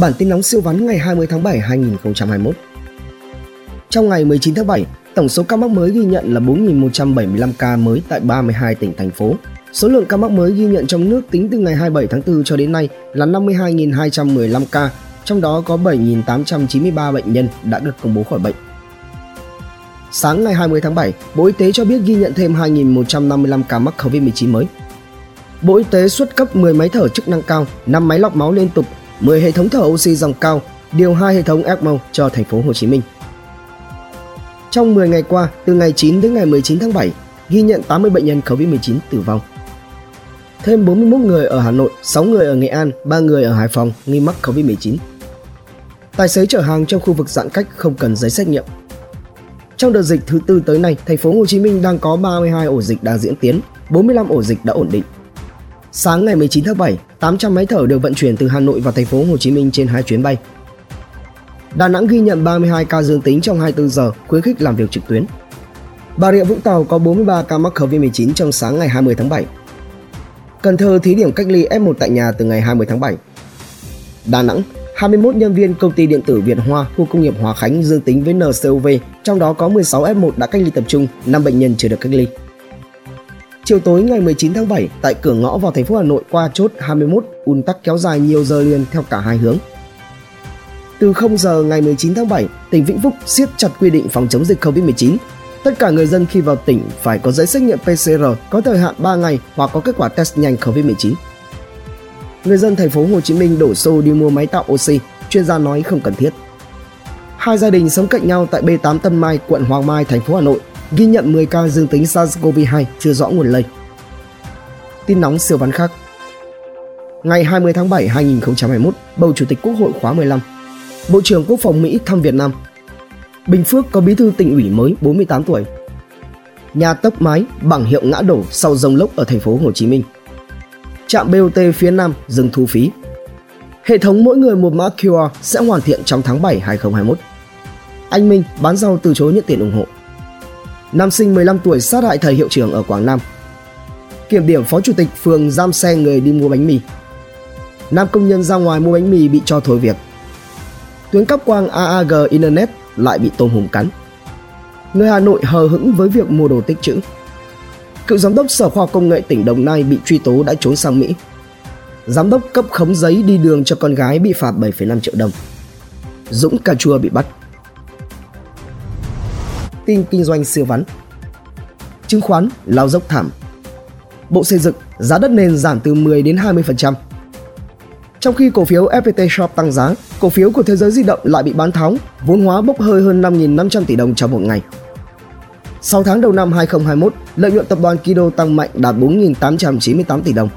Bản tin nóng siêu vắn ngày 20 tháng 7 2021. Trong ngày 19 tháng 7, tổng số ca mắc mới ghi nhận là 4.175 ca mới tại 32 tỉnh thành phố. Số lượng ca mắc mới ghi nhận trong nước tính từ ngày 27 tháng 4 cho đến nay là 52.215 ca, trong đó có 7.893 bệnh nhân đã được công bố khỏi bệnh. Sáng ngày 20 tháng 7, Bộ Y tế cho biết ghi nhận thêm 2.155 ca mắc COVID-19 mới. Bộ Y tế xuất cấp 10 máy thở chức năng cao, 5 máy lọc máu liên tục, 10 hệ thống thở oxy dòng cao, điều 2 hệ thống ECMO cho thành phố Hồ Chí Minh. Trong 10 ngày qua, từ ngày 9 đến ngày 19 tháng 7, ghi nhận 80 bệnh nhân COVID-19 tử vong. Thêm 41 người ở Hà Nội, 6 người ở Nghệ An, 3 người ở Hải Phòng nghi mắc COVID-19. Tài xế chở hàng trong khu vực giãn cách không cần giấy xét nghiệm. Trong đợt dịch thứ tư tới nay, thành phố Hồ Chí Minh đang có 32 ổ dịch đang diễn tiến, 45 ổ dịch đã ổn định. Sáng ngày 19 tháng 7, 800 máy thở được vận chuyển từ Hà Nội vào thành phố Hồ Chí Minh trên hai chuyến bay. Đà Nẵng ghi nhận 32 ca dương tính trong 24 giờ, khuyến khích làm việc trực tuyến. Bà Rịa Vũng Tàu có 43 ca mắc COVID-19 trong sáng ngày 20 tháng 7. Cần Thơ thí điểm cách ly F1 tại nhà từ ngày 20 tháng 7. Đà Nẵng, 21 nhân viên công ty điện tử Việt Hoa, khu công nghiệp Hòa Khánh dương tính với NCOV, trong đó có 16 F1 đã cách ly tập trung, 5 bệnh nhân chưa được cách ly. Chiều tối ngày 19 tháng 7, tại cửa ngõ vào thành phố Hà Nội qua chốt 21, ùn tắc kéo dài nhiều giờ liền theo cả hai hướng. Từ 0 giờ ngày 19 tháng 7, tỉnh Vĩnh Phúc siết chặt quy định phòng chống dịch COVID-19. Tất cả người dân khi vào tỉnh phải có giấy xét nghiệm PCR có thời hạn 3 ngày hoặc có kết quả test nhanh COVID-19. Người dân thành phố Hồ Chí Minh đổ xô đi mua máy tạo oxy, chuyên gia nói không cần thiết. Hai gia đình sống cạnh nhau tại B8 Tân Mai, quận Hoàng Mai, thành phố Hà Nội ghi nhận 10 ca dương tính SARS-CoV-2 chưa rõ nguồn lây. Tin nóng siêu vắn khác. Ngày 20 tháng 7 2021, bầu Chủ tịch Quốc hội khóa 15 Bộ trưởng Quốc phòng Mỹ thăm Việt Nam. Bình Phước có bí thư tỉnh ủy mới 48 tuổi. Nhà tốc mái bằng hiệu ngã đổ sau rông lốc ở thành phố Hồ Chí Minh. Trạm BOT phía Nam dừng thu phí. Hệ thống mỗi người một mã QR sẽ hoàn thiện trong tháng 7 2021 Anh Minh bán rau từ chối nhận tiền ủng hộ. Nam sinh 15 tuổi sát hại thầy hiệu trưởng ở Quảng Nam. Kiểm điểm phó chủ tịch phường giam xe người đi mua bánh mì. Nam công nhân ra ngoài mua bánh mì bị cho thôi việc. Tuyến cáp quang AAG Internet lại bị tôm hùm cắn. Người Hà Nội hờ hững với việc mua đồ tích trữ. Cựu giám đốc Sở Khoa học Công nghệ tỉnh Đồng Nai bị truy tố đã trốn sang Mỹ. Giám đốc cấp khống giấy đi đường cho con gái bị phạt 7,5 triệu đồng. Dũng Cà Chua bị bắt tin kinh doanh siêu vắn. Chứng khoán lao dốc thảm. Bộ xây dựng giá đất nền giảm từ 10 đến 20%. Trong khi cổ phiếu FPT Shop tăng giá, cổ phiếu của thế giới di động lại bị bán tháo, vốn hóa bốc hơi hơn 5.500 tỷ đồng trong một ngày. 6 tháng đầu năm 2021, lợi nhuận tập đoàn Kido tăng mạnh đạt 4.898 tỷ đồng.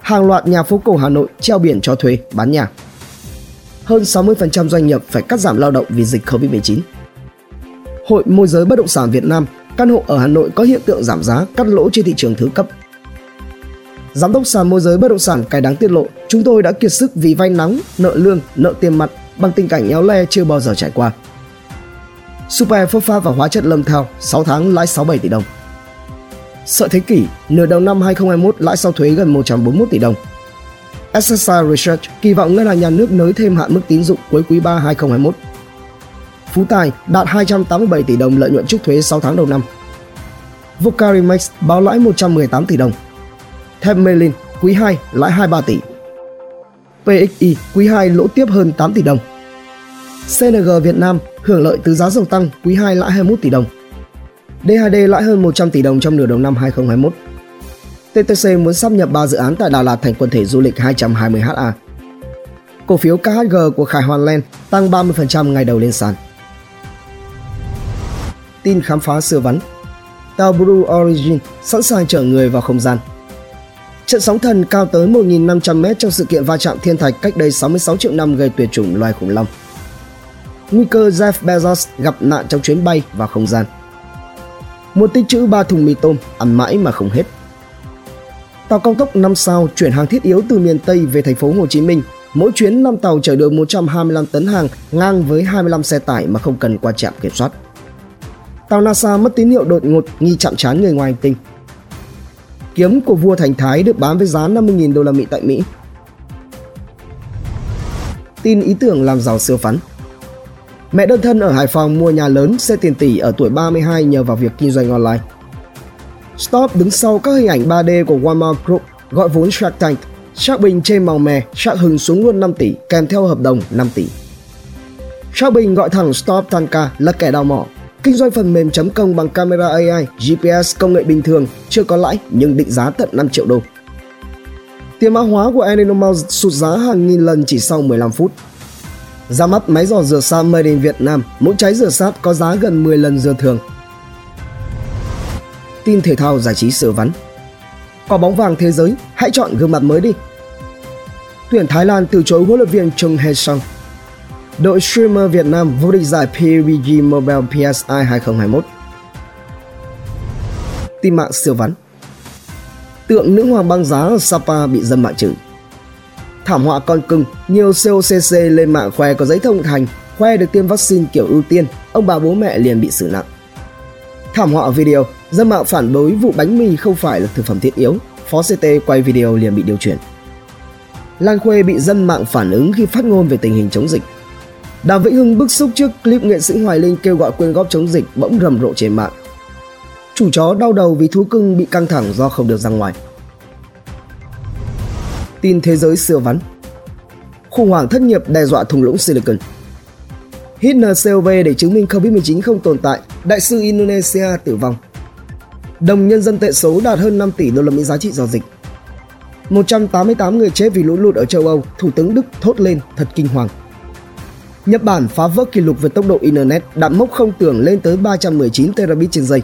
Hàng loạt nhà phố cổ Hà Nội treo biển cho thuê, bán nhà. Hơn 60% doanh nghiệp phải cắt giảm lao động vì dịch Covid-19. Hội môi giới bất động sản Việt Nam, căn hộ ở Hà Nội có hiện tượng giảm giá, cắt lỗ trên thị trường thứ cấp. Giám đốc sàn môi giới bất động sản cài đáng tiết lộ, chúng tôi đã kiệt sức vì vay nóng, nợ lương, nợ tiền mặt bằng tình cảnh éo le chưa bao giờ trải qua. Super phốt pha và hóa chất lâm thao, 6 tháng lãi 67 tỷ đồng. Sợ thế kỷ, nửa đầu năm 2021 lãi sau thuế gần 141 tỷ đồng. SSI Research kỳ vọng ngân hàng nhà nước nới thêm hạn mức tín dụng cuối quý 3 2021 Phú Tài đạt 287 tỷ đồng lợi nhuận trước thuế 6 tháng đầu năm. Vocarimax báo lãi 118 tỷ đồng. Thép quý 2 lãi 23 tỷ. PXI quý 2 lỗ tiếp hơn 8 tỷ đồng. CNG Việt Nam hưởng lợi từ giá dầu tăng quý 2 lãi 21 tỷ đồng. DHD lãi hơn 100 tỷ đồng trong nửa đầu năm 2021. TTC muốn sắp nhập 3 dự án tại Đà Lạt thành quần thể du lịch 220 ha. Cổ phiếu KHG của Khải Hoàn Land tăng 30% ngày đầu lên sàn tin khám phá xưa vắn. Tàu Blue Origin sẵn sàng chở người vào không gian. Trận sóng thần cao tới 1.500m trong sự kiện va chạm thiên thạch cách đây 66 triệu năm gây tuyệt chủng loài khủng long. Nguy cơ Jeff Bezos gặp nạn trong chuyến bay vào không gian. Một tích trữ ba thùng mì tôm, ăn mãi mà không hết. Tàu cao tốc 5 sao chuyển hàng thiết yếu từ miền Tây về thành phố Hồ Chí Minh. Mỗi chuyến 5 tàu chở được 125 tấn hàng ngang với 25 xe tải mà không cần qua trạm kiểm soát tàu NASA mất tín hiệu đột ngột nghi chạm trán người ngoài hành tinh. Kiếm của vua Thành Thái được bán với giá 50.000 đô la Mỹ tại Mỹ. tin ý tưởng làm giàu siêu phắn. Mẹ đơn thân ở Hải Phòng mua nhà lớn xe tiền tỷ ở tuổi 32 nhờ vào việc kinh doanh online. Stop đứng sau các hình ảnh 3D của Walmart Group gọi vốn Shark Tank. Shark Bình trên màu mè, Shark Hừng xuống luôn 5 tỷ kèm theo hợp đồng 5 tỷ. Shark Bình gọi thẳng Stop Tanka là kẻ đào mỏ. Kinh doanh phần mềm chấm công bằng camera AI, GPS công nghệ bình thường, chưa có lãi nhưng định giá tận 5 triệu đô. Tiền mã hóa của Animals sụt giá hàng nghìn lần chỉ sau 15 phút. Ra mắt máy giò rửa sáp made in Việt Nam, mỗi trái rửa sáp có giá gần 10 lần rửa thường. Tin thể thao giải trí sửa vắn. Quả bóng vàng thế giới, hãy chọn gương mặt mới đi. Tuyển Thái Lan từ chối huấn luyện viên Chung Hae Sung. Đội streamer Việt Nam vô địch giải PUBG Mobile PSI 2021. Tin mạng siêu vắn tượng nữ hoàng băng giá ở Sapa bị dâm mạng chửi. Thảm họa con cưng, nhiều COCC lên mạng khoe có giấy thông hành, khoe được tiêm vaccine kiểu ưu tiên, ông bà bố mẹ liền bị xử nặng. Thảm họa video, dân mạng phản đối vụ bánh mì không phải là thực phẩm thiết yếu, phó CT quay video liền bị điều chuyển. Lan Khuê bị dân mạng phản ứng khi phát ngôn về tình hình chống dịch. Đàm Vĩnh Hưng bức xúc trước clip nghệ sĩ Hoài Linh kêu gọi quyên góp chống dịch bỗng rầm rộ trên mạng. Chủ chó đau đầu vì thú cưng bị căng thẳng do không được ra ngoài. Tin thế giới xưa vắn Khủng hoảng thất nghiệp đe dọa thùng lũng Silicon Hit NCOV để chứng minh COVID-19 không tồn tại, đại sư Indonesia tử vong. Đồng nhân dân tệ số đạt hơn 5 tỷ đô la Mỹ giá trị giao dịch. 188 người chết vì lũ lụt ở châu Âu, Thủ tướng Đức thốt lên thật kinh hoàng. Nhật Bản phá vỡ kỷ lục về tốc độ Internet, đạt mốc không tưởng lên tới 319 terabit trên giây.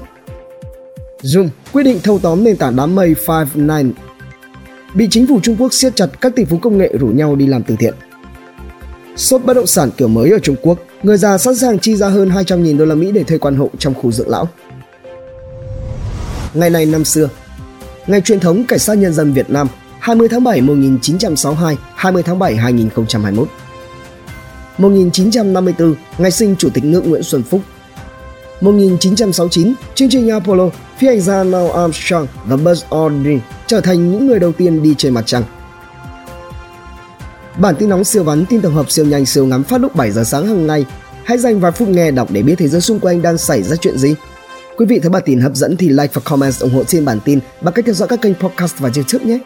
Zoom quyết định thâu tóm nền tảng đám mây Five9 bị chính phủ Trung Quốc siết chặt các tỷ phú công nghệ rủ nhau đi làm từ thiện. Shop bất động sản kiểu mới ở Trung Quốc, người già sẵn sàng chi ra hơn 200.000 đô la Mỹ để thuê quan hộ trong khu dưỡng lão. Ngày này năm xưa, ngày truyền thống Cảnh sát Nhân dân Việt Nam 20 tháng 7 1962, 20 tháng 7 2021. 1954, ngày sinh Chủ tịch nước Nguyễn Xuân Phúc 1969, chương trình Apollo, phi hành gia Neil Armstrong và Buzz Aldrin trở thành những người đầu tiên đi trên mặt trăng. Bản tin nóng siêu vắn tin tổng hợp siêu nhanh siêu ngắn phát lúc 7 giờ sáng hàng ngày. Hãy dành vài phút nghe đọc để biết thế giới xung quanh đang xảy ra chuyện gì. Quý vị thấy bản tin hấp dẫn thì like và comment ủng hộ trên bản tin bằng cách theo dõi các kênh podcast và YouTube nhé.